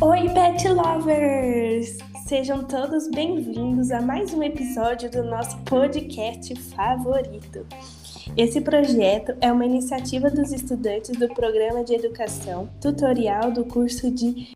Oi, pet lovers! Sejam todos bem-vindos a mais um episódio do nosso podcast favorito. Esse projeto é uma iniciativa dos estudantes do Programa de Educação Tutorial do curso de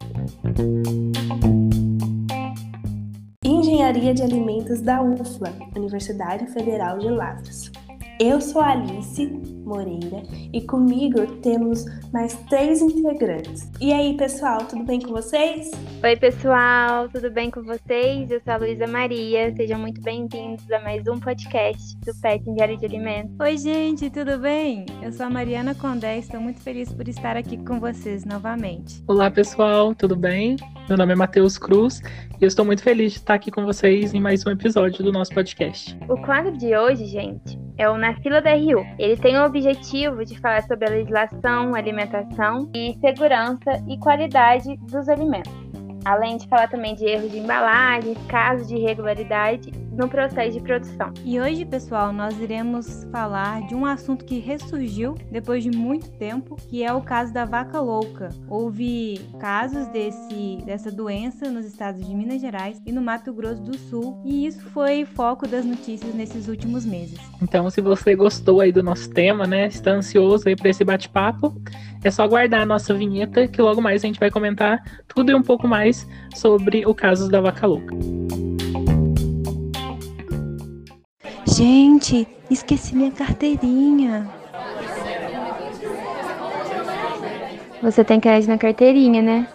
Engenharia de Alimentos da UFLA, Universidade Federal de Lavras. Eu sou Alice Moreira e comigo temos mais três integrantes. E aí, pessoal, tudo bem com vocês? Oi, pessoal, tudo bem com vocês? Eu sou a Luísa Maria. Sejam muito bem-vindos a mais um podcast do PET Diário de Alimentos. Oi, gente, tudo bem? Eu sou a Mariana Condé e estou muito feliz por estar aqui com vocês novamente. Olá, pessoal, tudo bem? Meu nome é Matheus Cruz e eu estou muito feliz de estar aqui com vocês em mais um episódio do nosso podcast. O quadro de hoje, gente, é o Na Fila da RU. Ele tem o objetivo de falar sobre a legislação, alimentação e segurança e qualidade dos alimentos. Além de falar também de erros de embalagem, casos de irregularidade no processo de produção. E hoje, pessoal, nós iremos falar de um assunto que ressurgiu depois de muito tempo, que é o caso da vaca louca. Houve casos desse, dessa doença nos estados de Minas Gerais e no Mato Grosso do Sul, e isso foi foco das notícias nesses últimos meses. Então, se você gostou aí do nosso tema, né, está ansioso aí para esse bate-papo, é só aguardar a nossa vinheta que logo mais a gente vai comentar tudo e um pouco mais sobre o caso da vaca louca. Gente, esqueci minha carteirinha. Você tem crédito na carteirinha, né?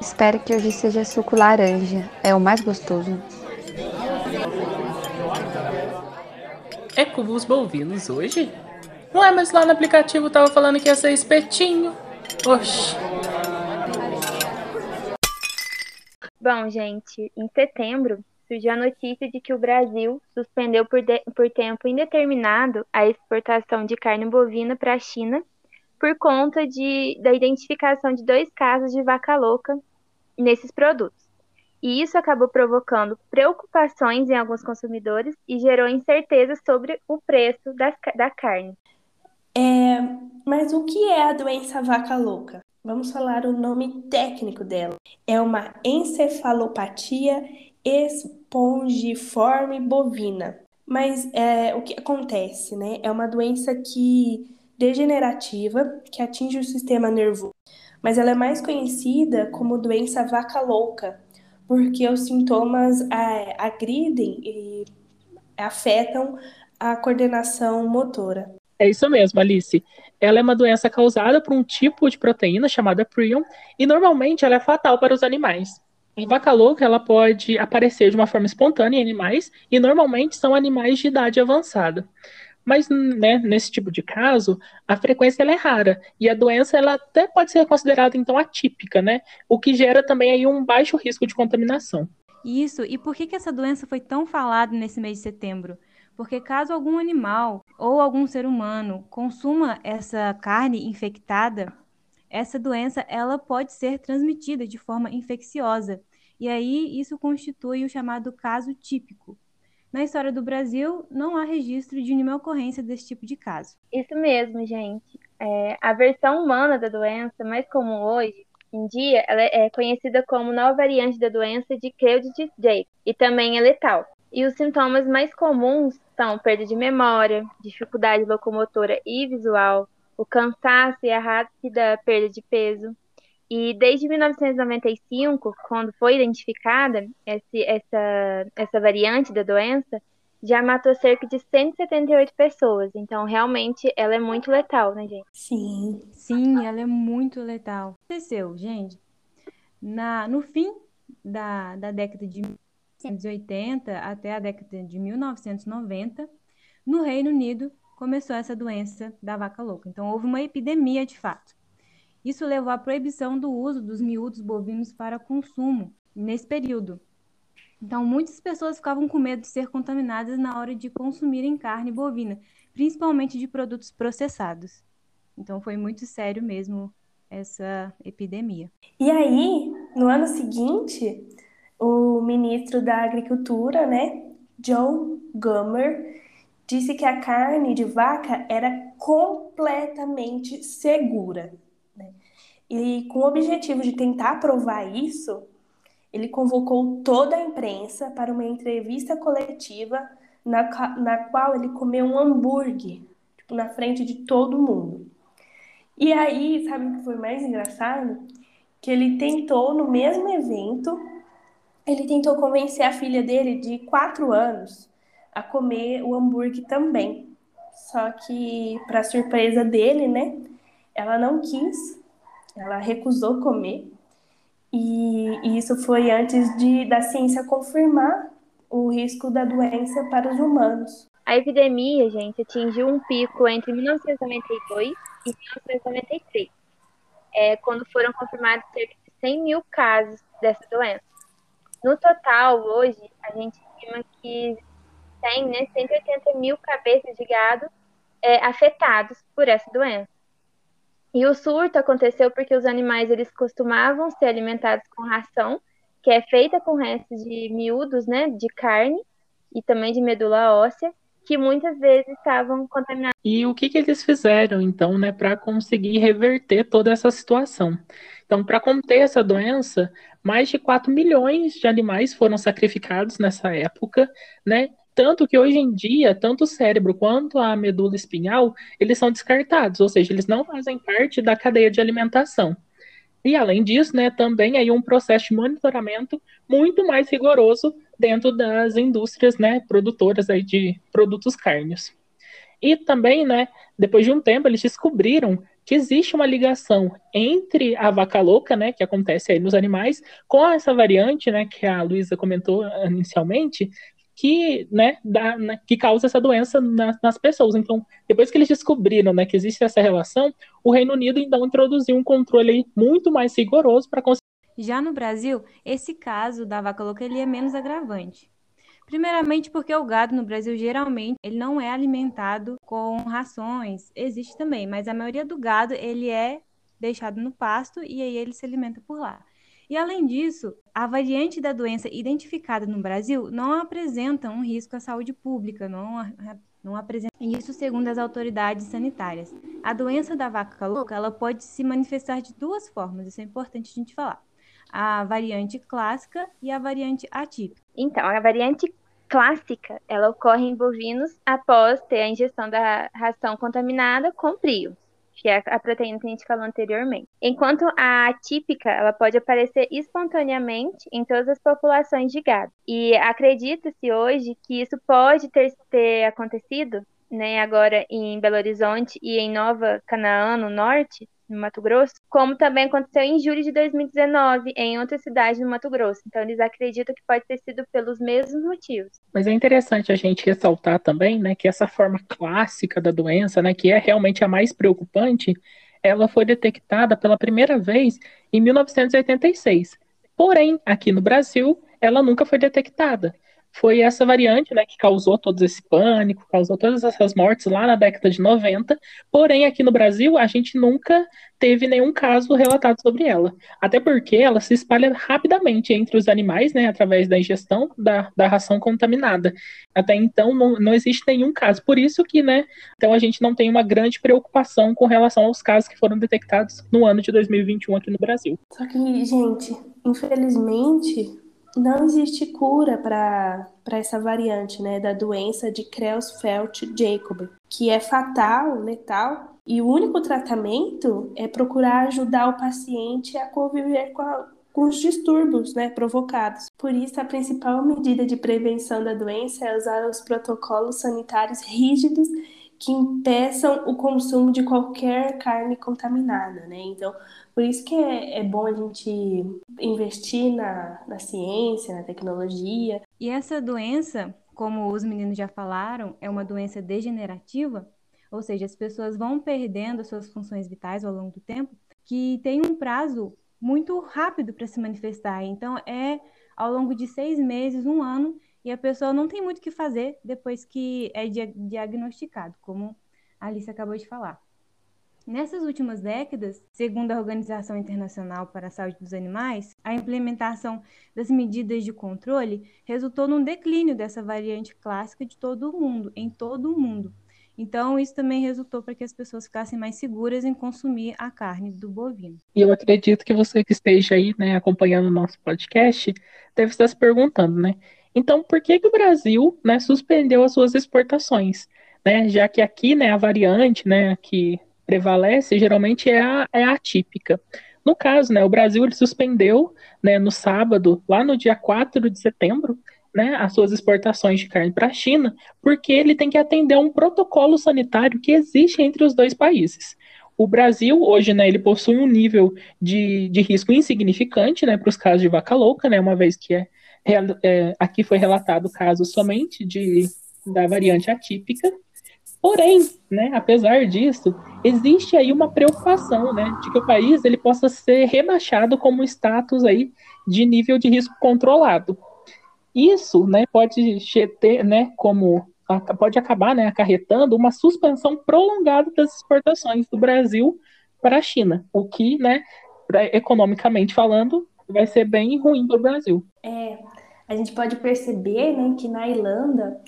Espero que hoje seja suco laranja. É o mais gostoso. É cubos bovinos hoje? Ué, mas lá no aplicativo tava falando que ia ser espetinho. Oxi. Bom, gente, em setembro surgiu a notícia de que o Brasil suspendeu por, de, por tempo indeterminado a exportação de carne bovina para a China por conta de, da identificação de dois casos de vaca louca nesses produtos. E isso acabou provocando preocupações em alguns consumidores e gerou incerteza sobre o preço das, da carne. É, mas o que é a doença vaca louca? Vamos falar o nome técnico dela. É uma encefalopatia espongiforme bovina. Mas é, o que acontece, né? É uma doença que degenerativa que atinge o sistema nervoso. Mas ela é mais conhecida como doença vaca louca, porque os sintomas é, agridem e afetam a coordenação motora. É isso mesmo, Alice. Ela é uma doença causada por um tipo de proteína chamada prion e normalmente ela é fatal para os animais. A vaca louca ela pode aparecer de uma forma espontânea em animais e normalmente são animais de idade avançada. Mas né, nesse tipo de caso, a frequência é rara e a doença ela até pode ser considerada então atípica, né? O que gera também aí um baixo risco de contaminação. Isso. E por que, que essa doença foi tão falada nesse mês de setembro? porque caso algum animal ou algum ser humano consuma essa carne infectada, essa doença ela pode ser transmitida de forma infecciosa. E aí isso constitui o chamado caso típico. Na história do Brasil, não há registro de nenhuma ocorrência desse tipo de caso. Isso mesmo, gente. É, a versão humana da doença, mais comum hoje em dia, ela é conhecida como nova variante da doença de Creutzfeldt-Jakob e também é letal. E os sintomas mais comuns são perda de memória, dificuldade locomotora e visual, o cansaço e a rápida perda de peso. E desde 1995, quando foi identificada esse, essa, essa variante da doença, já matou cerca de 178 pessoas. Então, realmente, ela é muito letal, né, gente? Sim. Sim, ela é muito letal. O que aconteceu, gente? Na, no fim da, da década de 1980 até a década de 1990, no Reino Unido começou essa doença da vaca louca. Então houve uma epidemia de fato. Isso levou à proibição do uso dos miúdos bovinos para consumo nesse período. Então muitas pessoas ficavam com medo de ser contaminadas na hora de consumirem carne bovina, principalmente de produtos processados. Então foi muito sério mesmo essa epidemia. E aí, no ano seguinte, o ministro da Agricultura, né, John Gummer, disse que a carne de vaca era completamente segura. E com o objetivo de tentar provar isso, ele convocou toda a imprensa para uma entrevista coletiva na, na qual ele comeu um hambúrguer tipo, na frente de todo mundo. E aí, sabe o que foi mais engraçado? Que ele tentou, no mesmo evento, ele tentou convencer a filha dele de quatro anos a comer o hambúrguer também. Só que, para surpresa dele, né, ela não quis, ela recusou comer. E, e isso foi antes de da ciência confirmar o risco da doença para os humanos. A epidemia, gente, atingiu um pico entre 1992 e 1993, é, quando foram confirmados cerca de 100 mil casos dessa doença. No total, hoje, a gente estima que tem né, 180 mil cabeças de gado é, afetados por essa doença. E o surto aconteceu porque os animais eles costumavam ser alimentados com ração, que é feita com restos de miúdos, né, de carne e também de medula óssea, que muitas vezes estavam contaminados. E o que, que eles fizeram, então, né, para conseguir reverter toda essa situação? Então, para conter essa doença, mais de 4 milhões de animais foram sacrificados nessa época, né? Tanto que hoje em dia, tanto o cérebro quanto a medula espinhal, eles são descartados, ou seja, eles não fazem parte da cadeia de alimentação. E além disso, né, também aí um processo de monitoramento muito mais rigoroso dentro das indústrias, né, produtoras aí de produtos cárneos. E também, né, depois de um tempo, eles descobriram que existe uma ligação entre a vaca louca, né, que acontece aí nos animais, com essa variante, né, que a Luísa comentou inicialmente, que, né, dá, né, que causa essa doença na, nas pessoas. Então, depois que eles descobriram né, que existe essa relação, o Reino Unido então introduziu um controle muito mais rigoroso para conseguir. Já no Brasil, esse caso da vaca louca ele é menos agravante. Primeiramente porque o gado no Brasil geralmente ele não é alimentado com rações, existe também, mas a maioria do gado ele é deixado no pasto e aí ele se alimenta por lá. E além disso, a variante da doença identificada no Brasil não apresenta um risco à saúde pública, não, não apresenta isso segundo as autoridades sanitárias. A doença da vaca louca, ela pode se manifestar de duas formas, isso é importante a gente falar. A variante clássica e a variante atípica. Então, a variante clássica, ela ocorre em bovinos após ter a ingestão da ração contaminada com brio que é a proteína que a gente falou anteriormente. Enquanto a atípica, ela pode aparecer espontaneamente em todas as populações de gado. E acredita-se hoje que isso pode ter, ter acontecido, né, agora em Belo Horizonte e em Nova Canaã, no norte, no Mato Grosso, como também aconteceu em julho de 2019 em outra cidade no Mato Grosso. Então eles acreditam que pode ter sido pelos mesmos motivos. Mas é interessante a gente ressaltar também, né, que essa forma clássica da doença, né, que é realmente a mais preocupante, ela foi detectada pela primeira vez em 1986. Porém, aqui no Brasil, ela nunca foi detectada foi essa variante, né, que causou todo esse pânico, causou todas essas mortes lá na década de 90. Porém, aqui no Brasil, a gente nunca teve nenhum caso relatado sobre ela. Até porque ela se espalha rapidamente entre os animais, né, através da ingestão da, da ração contaminada. Até então, não, não existe nenhum caso. Por isso que, né, então a gente não tem uma grande preocupação com relação aos casos que foram detectados no ano de 2021 aqui no Brasil. Só que, gente, infelizmente, não existe cura para essa variante né, da doença de Creutzfeldt-Jakob, que é fatal, letal, e o único tratamento é procurar ajudar o paciente a conviver com, a, com os distúrbios né, provocados. Por isso, a principal medida de prevenção da doença é usar os protocolos sanitários rígidos que impeçam o consumo de qualquer carne contaminada, né? Então, por isso que é, é bom a gente investir na, na ciência, na tecnologia. E essa doença, como os meninos já falaram, é uma doença degenerativa, ou seja, as pessoas vão perdendo as suas funções vitais ao longo do tempo, que tem um prazo muito rápido para se manifestar. Então, é ao longo de seis meses, um ano, e a pessoa não tem muito o que fazer depois que é diagnosticado, como a Alice acabou de falar. Nessas últimas décadas, segundo a Organização Internacional para a Saúde dos Animais, a implementação das medidas de controle resultou num declínio dessa variante clássica de todo o mundo, em todo o mundo. Então, isso também resultou para que as pessoas ficassem mais seguras em consumir a carne do bovino. E eu acredito que você que esteja aí, né, acompanhando o nosso podcast, deve estar se perguntando, né? Então, por que, que o Brasil, né, suspendeu as suas exportações? Né, já que aqui, né, a variante, né, que prevalece geralmente é a, é a atípica. No caso, né, o Brasil ele suspendeu né, no sábado, lá no dia 4 de setembro, né, as suas exportações de carne para a China, porque ele tem que atender a um protocolo sanitário que existe entre os dois países. O Brasil, hoje, né, ele possui um nível de, de risco insignificante né, para os casos de vaca louca, né, uma vez que é, é, aqui foi relatado o caso somente de, da variante atípica, Porém, né, apesar disso, existe aí uma preocupação, né, de que o país ele possa ser rebaixado como status aí de nível de risco controlado. Isso, né, pode ter, né, como pode acabar, né, acarretando uma suspensão prolongada das exportações do Brasil para a China, o que, né, economicamente falando, vai ser bem ruim para o Brasil. É, a gente pode perceber, né, que na Irlanda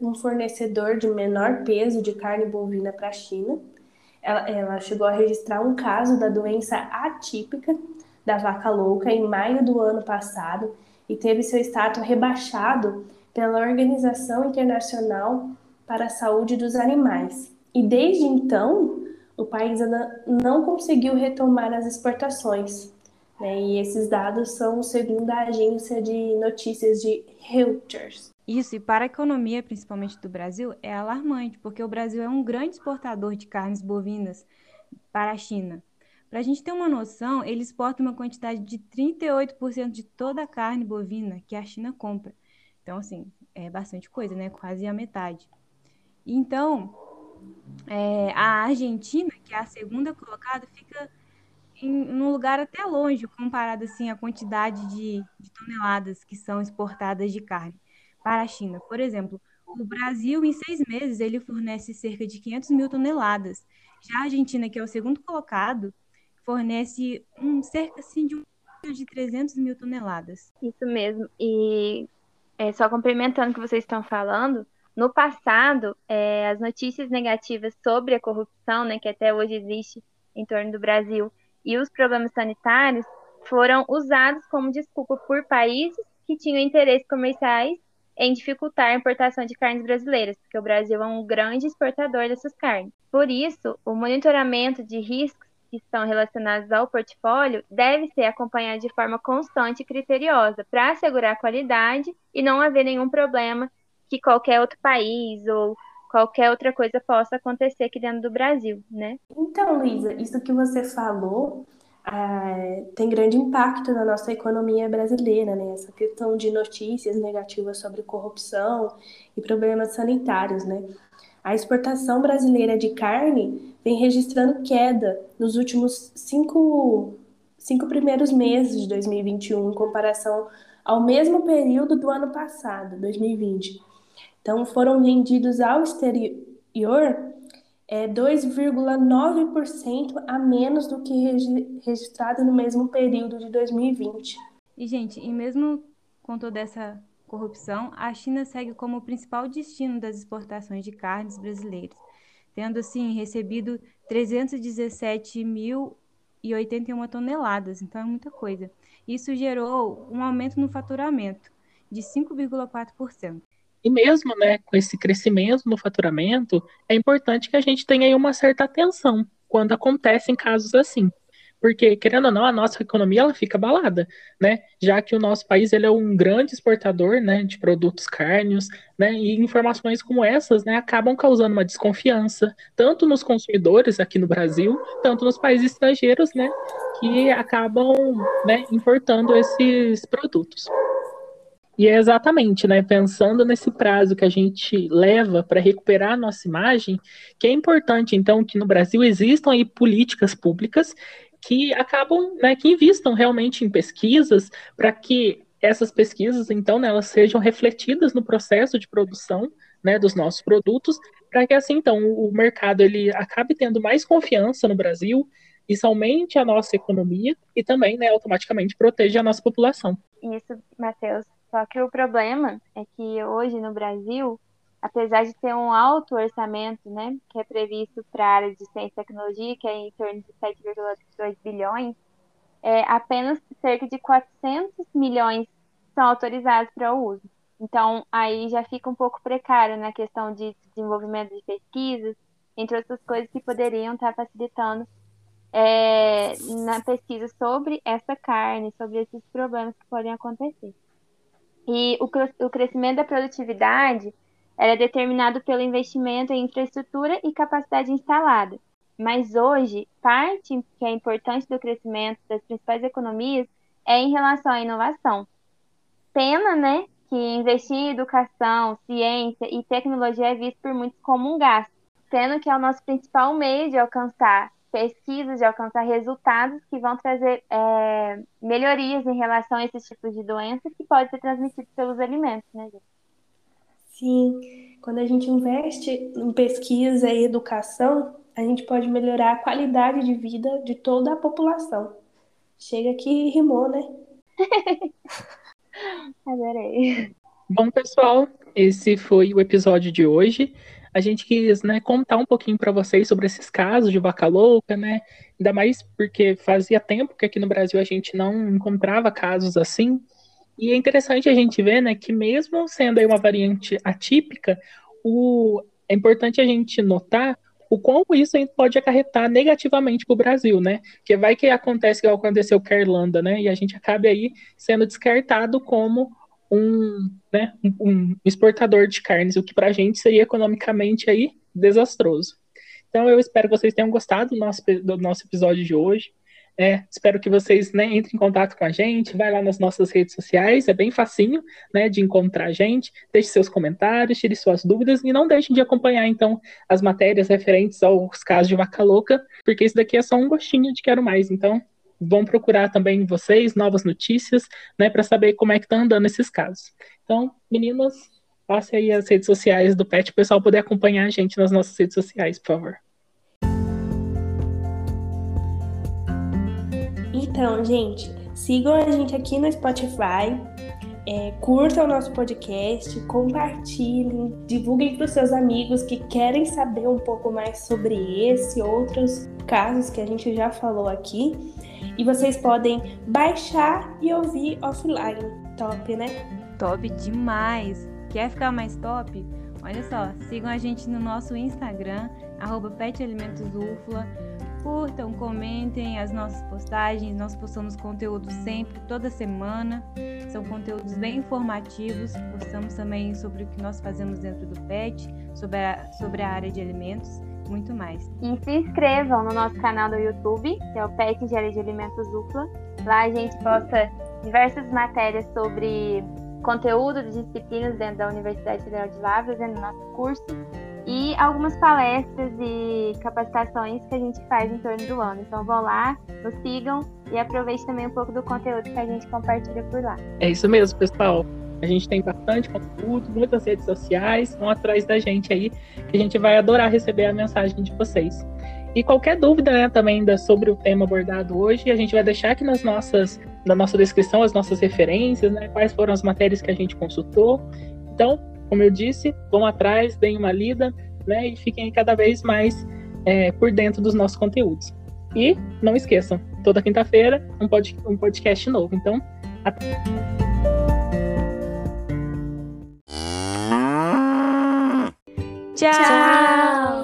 um fornecedor de menor peso de carne bovina para a China. Ela, ela chegou a registrar um caso da doença atípica da vaca louca em maio do ano passado e teve seu status rebaixado pela Organização Internacional para a Saúde dos Animais. E desde então, o país não conseguiu retomar as exportações. Né? E esses dados são segundo a agência de notícias de Reuters. Isso, e para a economia, principalmente do Brasil, é alarmante, porque o Brasil é um grande exportador de carnes bovinas para a China. Para a gente ter uma noção, ele exporta uma quantidade de 38% de toda a carne bovina que a China compra. Então, assim, é bastante coisa, né? Quase a metade. Então, é, a Argentina, que é a segunda colocada, fica em um lugar até longe, comparado assim à quantidade de, de toneladas que são exportadas de carne para a China. Por exemplo, o Brasil, em seis meses, ele fornece cerca de 500 mil toneladas. Já a Argentina, que é o segundo colocado, fornece um, cerca assim, de, um, de 300 mil toneladas. Isso mesmo. E é, só complementando o que vocês estão falando, no passado, é, as notícias negativas sobre a corrupção, né, que até hoje existe em torno do Brasil, e os problemas sanitários foram usados como desculpa por países que tinham interesses comerciais em dificultar a importação de carnes brasileiras, porque o Brasil é um grande exportador dessas carnes. Por isso, o monitoramento de riscos que estão relacionados ao portfólio deve ser acompanhado de forma constante e criteriosa para assegurar a qualidade e não haver nenhum problema que qualquer outro país ou qualquer outra coisa possa acontecer aqui dentro do Brasil, né? Então, Luísa, isso que você falou é, tem grande impacto na nossa economia brasileira, né? Essa questão de notícias negativas sobre corrupção e problemas sanitários, né? A exportação brasileira de carne vem registrando queda nos últimos cinco, cinco primeiros meses de 2021, em comparação ao mesmo período do ano passado, 2020. Então, foram vendidos ao exterior é 2,9% a menos do que registrado no mesmo período de 2020. E, gente, e mesmo com toda essa corrupção, a China segue como o principal destino das exportações de carnes brasileiras, tendo, assim, recebido 317.081 toneladas, então é muita coisa. Isso gerou um aumento no faturamento de 5,4%. E mesmo né, com esse crescimento no faturamento, é importante que a gente tenha aí uma certa atenção quando acontecem casos assim. Porque, querendo ou não, a nossa economia ela fica abalada, né? Já que o nosso país ele é um grande exportador né, de produtos cárneos, né? E informações como essas né, acabam causando uma desconfiança, tanto nos consumidores aqui no Brasil, tanto nos países estrangeiros, né? Que acabam né, importando esses produtos. E é exatamente, né, pensando nesse prazo que a gente leva para recuperar a nossa imagem, que é importante, então, que no Brasil existam aí políticas públicas que acabam, né, que investam realmente em pesquisas para que essas pesquisas, então, né, elas sejam refletidas no processo de produção né, dos nossos produtos, para que assim então o mercado ele acabe tendo mais confiança no Brasil, isso aumente a nossa economia e também, né, automaticamente proteja a nossa população. Isso, Matheus. Só que o problema é que hoje no Brasil, apesar de ter um alto orçamento, né, que é previsto para a área de ciência e tecnologia, que é em torno de 7,2 bilhões, é, apenas cerca de 400 milhões são autorizados para o uso. Então, aí já fica um pouco precário na questão de desenvolvimento de pesquisas, entre outras coisas que poderiam estar facilitando é, na pesquisa sobre essa carne, sobre esses problemas que podem acontecer. E o, o crescimento da produtividade é determinado pelo investimento em infraestrutura e capacidade instalada. Mas hoje, parte que é importante do crescimento das principais economias é em relação à inovação. Pena, né, que investir em educação, ciência e tecnologia é visto por muitos como um gasto, sendo que é o nosso principal meio de alcançar pesquisas, de alcançar resultados que vão trazer é, melhorias em relação a esses tipos de doenças que podem ser transmitidos pelos alimentos, né, gente? Sim, quando a gente investe em pesquisa e educação, a gente pode melhorar a qualidade de vida de toda a população. Chega aqui e rimou, né? Adorei. Bom, pessoal, esse foi o episódio de hoje. A gente quis né, contar um pouquinho para vocês sobre esses casos de vaca louca, né? Ainda mais porque fazia tempo que aqui no Brasil a gente não encontrava casos assim. E é interessante a gente ver né, que, mesmo sendo aí uma variante atípica, o... é importante a gente notar o quão isso pode acarretar negativamente para o Brasil, né? Que vai que acontece que aconteceu com a Irlanda, né? E a gente acabe aí sendo descartado como um, né, um exportador de carnes, o que para a gente seria economicamente aí desastroso. Então eu espero que vocês tenham gostado do nosso, do nosso episódio de hoje. É, espero que vocês né, entrem em contato com a gente, vai lá nas nossas redes sociais, é bem facinho né, de encontrar a gente, deixe seus comentários, tire suas dúvidas e não deixem de acompanhar então as matérias referentes aos casos de vaca louca, porque isso daqui é só um gostinho de quero mais. Então, vão procurar também vocês novas notícias, né, para saber como é que tá andando esses casos. Então, meninas, passe aí as redes sociais do PET, o pessoal poder acompanhar a gente nas nossas redes sociais, por favor. Então, gente, sigam a gente aqui no Spotify, é, curtam o nosso podcast, compartilhem, divulguem para os seus amigos que querem saber um pouco mais sobre esse e outros casos que a gente já falou aqui. E vocês podem baixar e ouvir offline. Top, né? Top demais! Quer ficar mais top? Olha só, sigam a gente no nosso Instagram, arroba. Curtam, comentem as nossas postagens. Nós postamos conteúdo sempre, toda semana. São conteúdos bem informativos. Postamos também sobre o que nós fazemos dentro do PET, sobre a, sobre a área de alimentos muito mais. E se inscrevam no nosso canal do YouTube, que é o PET Engenharia de Alimentos Dupla. Lá a gente posta diversas matérias sobre conteúdo de disciplinas dentro da Universidade Federal de Lavras, dentro do nosso curso, e algumas palestras e capacitações que a gente faz em torno do ano. Então vão lá, nos sigam e aproveite também um pouco do conteúdo que a gente compartilha por lá. É isso mesmo, pessoal. A gente tem bastante conteúdo, muitas redes sociais, vão atrás da gente aí, que a gente vai adorar receber a mensagem de vocês. E qualquer dúvida né, também sobre o tema abordado hoje, a gente vai deixar aqui nas nossas, na nossa descrição as nossas referências, né, quais foram as matérias que a gente consultou. Então, como eu disse, vão atrás, deem uma lida né, e fiquem cada vez mais é, por dentro dos nossos conteúdos. E não esqueçam, toda quinta-feira um, pod, um podcast novo. Então, até. Tchau! Tchau.